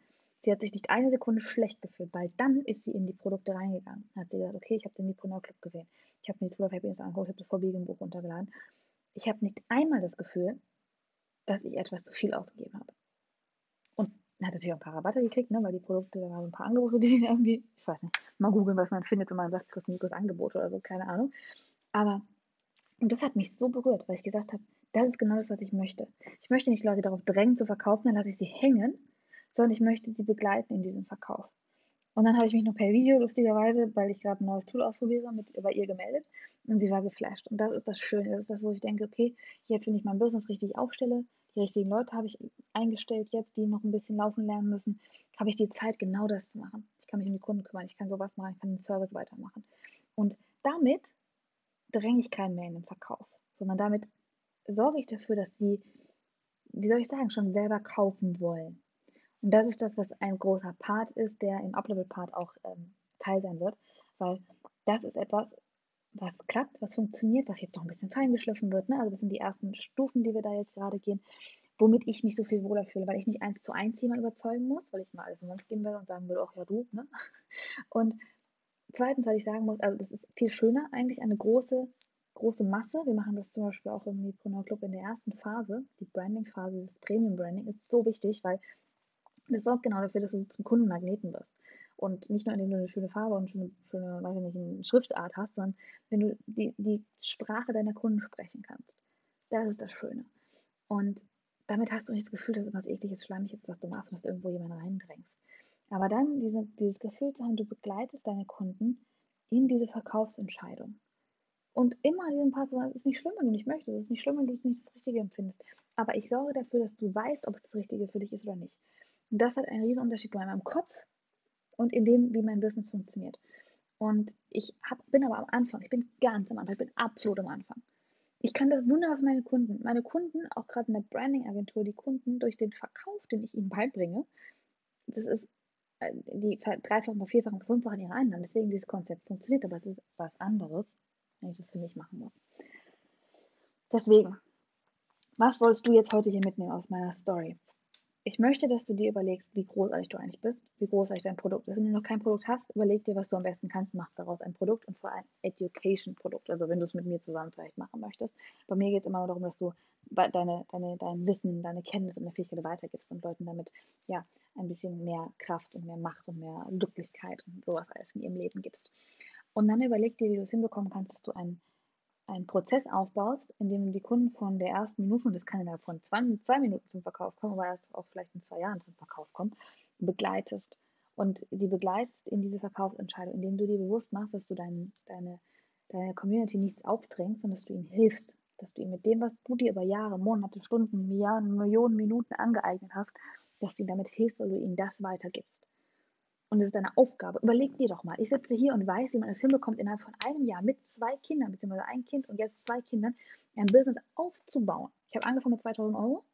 sie hat sich nicht eine Sekunde schlecht gefühlt, weil dann ist sie in die Produkte reingegangen. Dann hat sie gesagt, okay, ich habe den Mipreneur Club gesehen. Ich habe mir das Full of Happiness angeguckt, ich habe das Vorbiegenbuch runtergeladen. Ich habe nicht einmal das Gefühl, dass ich etwas zu viel ausgegeben habe. Hat natürlich auch ein paar Rabatte gekriegt, ne, weil die Produkte, da waren ein paar Angebote, [laughs] die sind irgendwie, ich weiß nicht, mal googeln, was man findet, wenn man sagt, kriegst Nikos Angebot oder so, keine Ahnung. Aber, und das hat mich so berührt, weil ich gesagt habe, das ist genau das, was ich möchte. Ich möchte nicht Leute darauf drängen zu verkaufen, dann lasse ich sie hängen, sondern ich möchte sie begleiten in diesem Verkauf. Und dann habe ich mich noch per Video, lustigerweise, weil ich gerade ein neues Tool ausprobiere, mit bei ihr gemeldet und sie war geflasht. Und das ist das Schöne, das ist das, wo ich denke, okay, jetzt, wenn ich mein Business richtig aufstelle, die richtigen Leute habe ich eingestellt jetzt, die noch ein bisschen laufen lernen müssen, habe ich die Zeit, genau das zu machen. Ich kann mich um die Kunden kümmern, ich kann sowas machen, ich kann den Service weitermachen. Und damit dränge ich keinen mehr in den Verkauf, sondern damit sorge ich dafür, dass sie, wie soll ich sagen, schon selber kaufen wollen. Und das ist das, was ein großer Part ist, der im Uplevel-Part auch ähm, Teil sein wird, weil das ist etwas, was klappt, was funktioniert, was jetzt noch ein bisschen feingeschliffen wird. Ne? Also das sind die ersten Stufen, die wir da jetzt gerade gehen, womit ich mich so viel wohler fühle, weil ich nicht eins zu eins jemand überzeugen muss, weil ich mal alles umsonst geben will und sagen würde, ach ja, du. Ne? [laughs] Und zweitens, weil ich sagen muss, also das ist viel schöner eigentlich, eine große, große Masse. Wir machen das zum Beispiel auch im Mipreneur Club in der ersten Phase. Die Branding-Phase, das Premium-Branding ist so wichtig, weil das sorgt genau dafür, dass du zum Kundenmagneten wirst. Und nicht nur, indem du eine schöne Farbe und schöne, schöne weiß ich nicht, eine Schriftart hast, sondern wenn du die, die Sprache deiner Kunden sprechen kannst. Das ist das Schöne. Und damit hast du nicht das Gefühl, dass etwas ekliges, schleimiges ist, was du machst und dass du irgendwo jemanden reindrängst. Aber dann diese, dieses Gefühl zu haben, du begleitest deine Kunden in diese Verkaufsentscheidung. Und immer diesen Part, es ist nicht schlimm, wenn du nicht möchtest, es ist nicht schlimm, wenn du es nicht das Richtige empfindest. Aber ich sorge dafür, dass du weißt, ob es das Richtige für dich ist oder nicht. Und das hat einen riesen Unterschied bei meinem Kopf und in dem, wie mein Business funktioniert. Und ich hab, bin aber am Anfang, ich bin ganz am Anfang, ich bin absolut am Anfang. Ich kann das wunderbar für meine Kunden. Meine Kunden, auch gerade in der Branding-Agentur, die Kunden durch den Verkauf, den ich ihnen beibringe, das ist äh, die dreifachen, vierfachen, fünffachen ihrer Einnahmen. Deswegen dieses Konzept funktioniert, aber es ist was anderes, wenn ich das für mich machen muss. Deswegen, was sollst du jetzt heute hier mitnehmen aus meiner Story? Ich möchte, dass du dir überlegst, wie großartig du eigentlich bist, wie großartig dein Produkt ist. Wenn du noch kein Produkt hast, überleg dir, was du am besten kannst, mach daraus ein Produkt und vor allem Education-Produkt. Also wenn du es mit mir zusammen vielleicht machen möchtest. Bei mir geht es immer darum, dass du deine, deine, dein Wissen, deine Kenntnis und deine Fähigkeit weitergibst und Leuten damit ja ein bisschen mehr Kraft und mehr Macht und mehr Glücklichkeit und sowas alles in ihrem Leben gibst. Und dann überleg dir, wie du es hinbekommen kannst, dass du ein einen Prozess aufbaust, in dem die Kunden von der ersten Minute, und das kann innerhalb von zwei, zwei Minuten zum Verkauf kommen, aber erst auch vielleicht in zwei Jahren zum Verkauf kommen, begleitest. Und sie begleitest in diese Verkaufsentscheidung, indem du dir bewusst machst, dass du dein, deine, deine Community nichts aufdrängst, sondern dass du ihnen hilfst. Dass du ihnen mit dem, was du dir über Jahre, Monate, Stunden, Milliarden, Millionen Minuten angeeignet hast, dass du ihnen damit hilfst, weil du ihnen das weitergibst. Und es ist deine Aufgabe. Überleg dir doch mal. Ich sitze hier und weiß, wie man es hinbekommt, innerhalb von einem Jahr mit zwei Kindern, beziehungsweise ein Kind und jetzt zwei Kindern, ein Business aufzubauen. Ich habe angefangen mit 2000 Euro,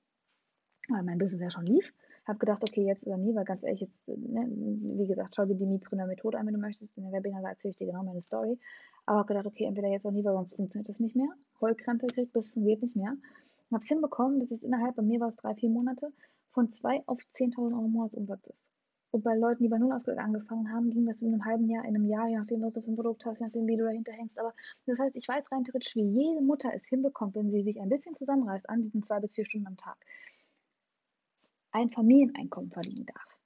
weil mein Business ja schon lief. Habe gedacht, okay, jetzt oder nie, weil ganz ehrlich, jetzt, ne, wie gesagt, schau dir die Mipreneur Methode an, wenn du möchtest. In der Webinar erzähle ich dir genau meine Story. Aber habe gedacht, okay, entweder jetzt oder nie, weil sonst funktioniert das nicht mehr. Heulkrämpfe kriegt bis zum geht nicht mehr. Habe es hinbekommen, dass es innerhalb, bei mir war es drei, vier Monate, von 2 auf 10.000 Euro Monatsumsatz ist. Und bei Leuten, die bei Null angefangen haben, ging das in einem halben Jahr, in einem Jahr, je nachdem, was du für ein Produkt hast, je nachdem, wie du dahinter hängst. Aber das heißt, ich weiß rein theoretisch, wie jede Mutter es hinbekommt, wenn sie sich ein bisschen zusammenreißt an diesen zwei bis vier Stunden am Tag. ein Familieneinkommen verdienen darf.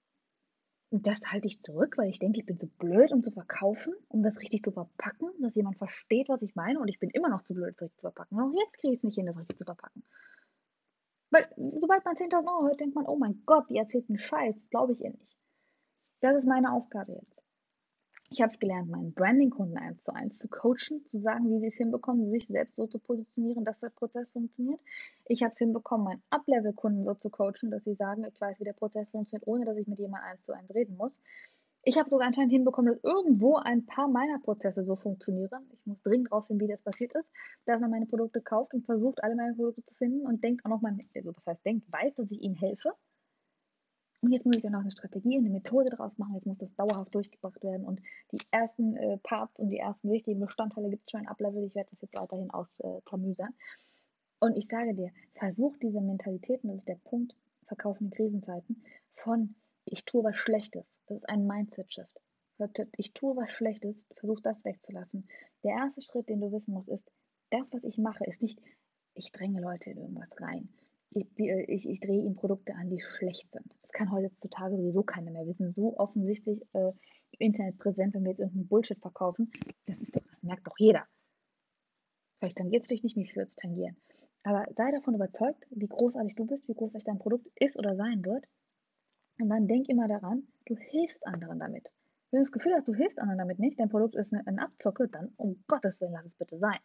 Und das halte ich zurück, weil ich denke, ich bin zu blöd, um zu verkaufen, um das richtig zu verpacken, dass jemand versteht, was ich meine. Und ich bin immer noch zu blöd, das richtig zu verpacken. Und auch jetzt kriege ich es nicht hin, das richtig zu verpacken. Weil sobald man 10.000 Euro hört, denkt man, oh mein Gott, die erzählt einen Scheiß, glaube ich ihr nicht. Das ist meine Aufgabe jetzt. Ich habe es gelernt, meinen Branding-Kunden eins zu eins zu coachen, zu sagen, wie sie es hinbekommen, sich selbst so zu positionieren, dass der Prozess funktioniert. Ich habe es hinbekommen, meinen Up-Level-Kunden so zu coachen, dass sie sagen, ich weiß, wie der Prozess funktioniert, ohne dass ich mit jemandem eins zu eins reden muss. Ich habe sogar anscheinend hinbekommen, dass irgendwo ein paar meiner Prozesse so funktionieren. Ich muss dringend drauf hin, wie das passiert ist, dass man meine Produkte kauft und versucht, alle meine Produkte zu finden und denkt auch noch mal, also das heißt, denkt, weiß, dass ich ihnen helfe und jetzt muss ich dann noch eine Strategie, eine Methode draus machen. Jetzt muss das dauerhaft durchgebracht werden. Und die ersten äh, Parts und die ersten wichtigen Bestandteile gibt es schon ein Uplevel. Ich werde das jetzt weiterhin ausklamüsern. Äh, und ich sage dir, versuch diese Mentalitäten, das ist der Punkt, Verkaufen in Krisenzeiten, von ich tue was Schlechtes. Das ist ein Mindset-Shift. Ich tue was Schlechtes, versuch das wegzulassen. Der erste Schritt, den du wissen musst, ist, das, was ich mache, ist nicht, ich dränge Leute in irgendwas rein ich, äh, ich, ich drehe ihm Produkte an, die schlecht sind. Das kann heutzutage sowieso keiner mehr. Wir sind so offensichtlich äh, im Internet präsent, wenn wir jetzt irgendeinen Bullshit verkaufen. Das, ist doch, das merkt doch jeder. Vielleicht tangiert es dich nicht, mich würde es tangieren. Aber sei davon überzeugt, wie großartig du bist, wie großartig dein Produkt ist oder sein wird. Und dann denk immer daran, du hilfst anderen damit. Wenn du das Gefühl hast, du hilfst anderen damit nicht, dein Produkt ist ein Abzocke, dann um Gottes Willen lass es bitte sein.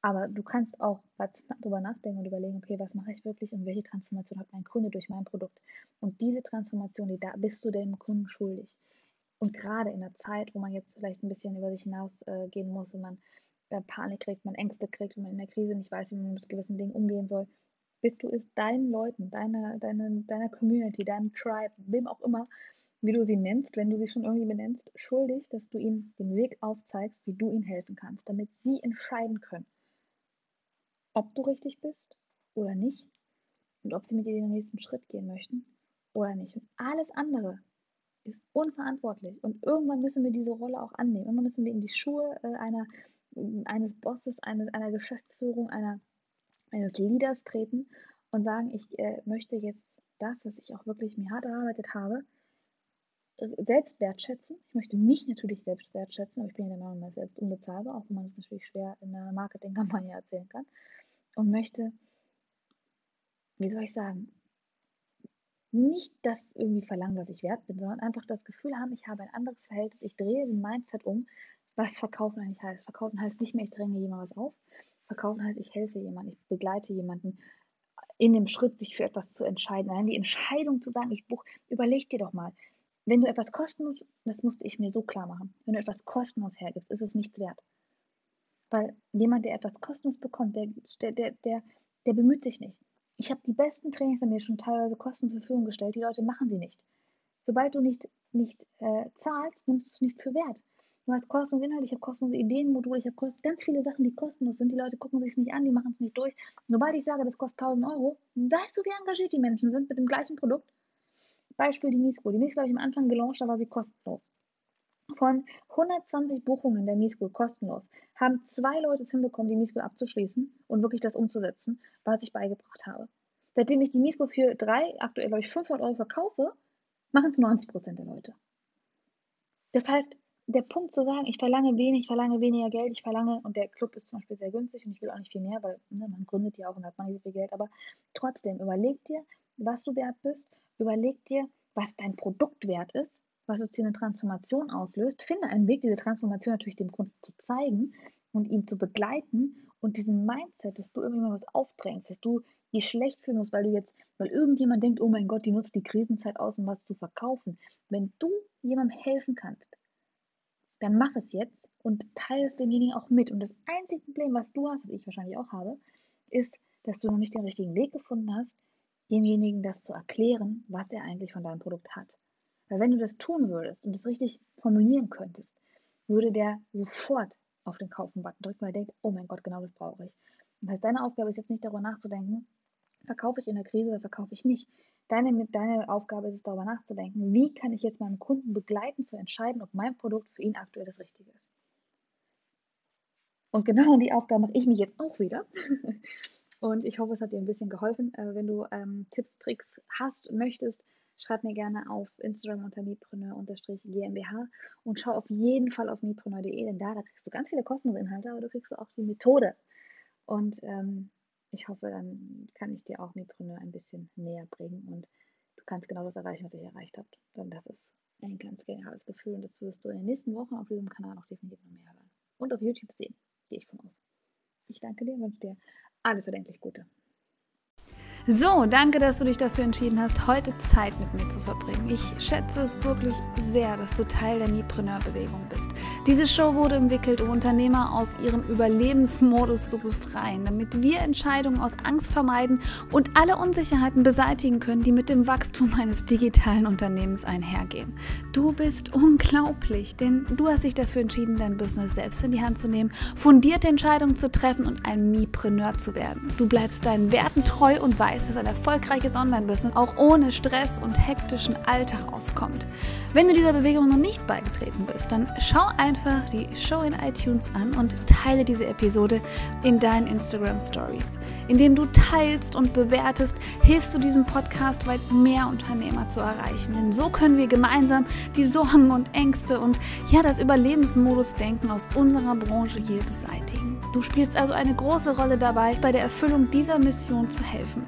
Aber du kannst auch darüber nachdenken und überlegen, okay, was mache ich wirklich und welche Transformation hat mein Kunde durch mein Produkt? Und diese Transformation, die da bist du dem Kunden schuldig. Und gerade in der Zeit, wo man jetzt vielleicht ein bisschen über sich hinausgehen äh, muss und man äh, Panik kriegt, man Ängste kriegt und man in der Krise nicht weiß, wie man mit gewissen Dingen umgehen soll, bist du es deinen Leuten, deiner, deiner, deiner Community, deinem Tribe, wem auch immer, wie du sie nennst, wenn du sie schon irgendwie benennst, schuldig, dass du ihnen den Weg aufzeigst, wie du ihnen helfen kannst, damit sie entscheiden können ob du richtig bist oder nicht und ob sie mit dir den nächsten Schritt gehen möchten oder nicht. Und alles andere ist unverantwortlich und irgendwann müssen wir diese Rolle auch annehmen. Irgendwann müssen wir in die Schuhe äh, einer, eines Bosses, eines, einer Geschäftsführung, einer, eines Leaders treten und sagen, ich äh, möchte jetzt das, was ich auch wirklich mir hart erarbeitet habe, selbst wertschätzen. Ich möchte mich natürlich selbst wertschätzen, aber ich bin ja der Meinung, dass selbst unbezahlbar, auch wenn man das natürlich schwer in einer Marketingkampagne [laughs] erzählen kann und möchte, wie soll ich sagen, nicht das irgendwie verlangen, was ich wert bin, sondern einfach das Gefühl haben, ich habe ein anderes Verhältnis, ich drehe den Mindset um, was Verkaufen eigentlich heißt. Verkaufen heißt nicht mehr, ich dränge jemand was auf. Verkaufen heißt, ich helfe jemandem, ich begleite jemanden in dem Schritt, sich für etwas zu entscheiden. Allein die Entscheidung zu sagen, ich buch, überleg dir doch mal, wenn du etwas kostenlos, das musste ich mir so klar machen, wenn du etwas kostenlos hergibst, ist es nichts wert. Weil jemand, der etwas kostenlos bekommt, der, der, der, der bemüht sich nicht. Ich habe die besten Trainings an mir schon teilweise kostenlos zur Verfügung gestellt. Die Leute machen sie nicht. Sobald du nicht, nicht äh, zahlst, nimmst du es nicht für wert. Du hast kostenlose Inhalte, ich habe kostenlose Ideenmodule, ich habe kost ganz viele Sachen, die kostenlos sind. Die Leute gucken sich nicht an, die machen es nicht durch. Sobald ich sage, das kostet 1000 Euro, weißt du, wie engagiert die Menschen sind mit dem gleichen Produkt? Beispiel die Misko. Die Misko habe ich am Anfang gelauncht, da war sie kostenlos. Von 120 Buchungen der MeSchool kostenlos haben zwei Leute es hinbekommen, die MeSchool abzuschließen und wirklich das umzusetzen, was ich beigebracht habe. Seitdem ich die MeSchool für drei, aktuell glaube ich 500 Euro verkaufe, machen es 90 Prozent der Leute. Das heißt, der Punkt zu sagen, ich verlange wenig, ich verlange weniger Geld, ich verlange, und der Club ist zum Beispiel sehr günstig und ich will auch nicht viel mehr, weil ne, man gründet ja auch und hat man nicht so viel Geld, aber trotzdem, überleg dir, was du wert bist, überleg dir, was dein Produkt wert ist was es hier eine Transformation auslöst. Finde einen Weg, diese Transformation natürlich dem Kunden zu zeigen und ihn zu begleiten und diesen Mindset, dass du irgendwie mal was aufdrängst, dass du die schlecht fühlen musst, weil du jetzt, weil irgendjemand denkt, oh mein Gott, die nutzt die Krisenzeit aus, um was zu verkaufen. Wenn du jemandem helfen kannst, dann mach es jetzt und teile es demjenigen auch mit. Und das einzige Problem, was du hast, was ich wahrscheinlich auch habe, ist, dass du noch nicht den richtigen Weg gefunden hast, demjenigen das zu erklären, was er eigentlich von deinem Produkt hat. Weil wenn du das tun würdest und es richtig formulieren könntest, würde der sofort auf den Kaufen-Button drücken, weil er denkt, oh mein Gott, genau das brauche ich. Das heißt, deine Aufgabe ist jetzt nicht darüber nachzudenken, verkaufe ich in der Krise oder verkaufe ich nicht. Deine, deine Aufgabe ist es, darüber nachzudenken, wie kann ich jetzt meinen Kunden begleiten, zu entscheiden, ob mein Produkt für ihn aktuell das Richtige ist. Und genau die Aufgabe mache ich mich jetzt auch wieder. [laughs] Und ich hoffe, es hat dir ein bisschen geholfen. Äh, wenn du ähm, Tipps, Tricks hast, möchtest, schreib mir gerne auf Instagram unter mipreneur-gmbh und schau auf jeden Fall auf mipreneur.de, denn da, da kriegst du ganz viele kostenlose Inhalte, aber du kriegst auch die Methode. Und ähm, ich hoffe, dann kann ich dir auch Mipreneur ein bisschen näher bringen und du kannst genau das erreichen, was ich erreicht habe. Denn das ist ein ganz geniales Gefühl und das wirst du in den nächsten Wochen auf diesem Kanal auch definitiv noch mehr hören. Und auf YouTube sehen, gehe ich von aus. Ich danke dir und wünsche dir alles erdenklich Gute. So, danke, dass du dich dafür entschieden hast, heute Zeit mit mir zu verbringen. Ich schätze es wirklich sehr, dass du Teil der Mipreneur-Bewegung bist. Diese Show wurde entwickelt, um Unternehmer aus ihrem Überlebensmodus zu befreien, damit wir Entscheidungen aus Angst vermeiden und alle Unsicherheiten beseitigen können, die mit dem Wachstum eines digitalen Unternehmens einhergehen. Du bist unglaublich, denn du hast dich dafür entschieden, dein Business selbst in die Hand zu nehmen, fundierte Entscheidungen zu treffen und ein Mipreneur zu werden. Du bleibst deinen Werten treu und weißt, weiß, dass ein erfolgreiches Online-Business auch ohne Stress und hektischen Alltag auskommt. Wenn du dieser Bewegung noch nicht beigetreten bist, dann schau einfach die Show in iTunes an und teile diese Episode in deinen Instagram Stories. Indem du teilst und bewertest, hilfst du diesem Podcast weit mehr Unternehmer zu erreichen. Denn so können wir gemeinsam die Sorgen und Ängste und ja das Überlebensmodus-Denken aus unserer Branche hier beseitigen. Du spielst also eine große Rolle dabei, bei der Erfüllung dieser Mission zu helfen.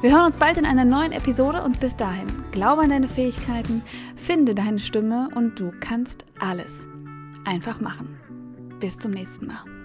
Wir hören uns bald in einer neuen Episode und bis dahin, glaube an deine Fähigkeiten, finde deine Stimme und du kannst alles. Einfach machen. Bis zum nächsten Mal.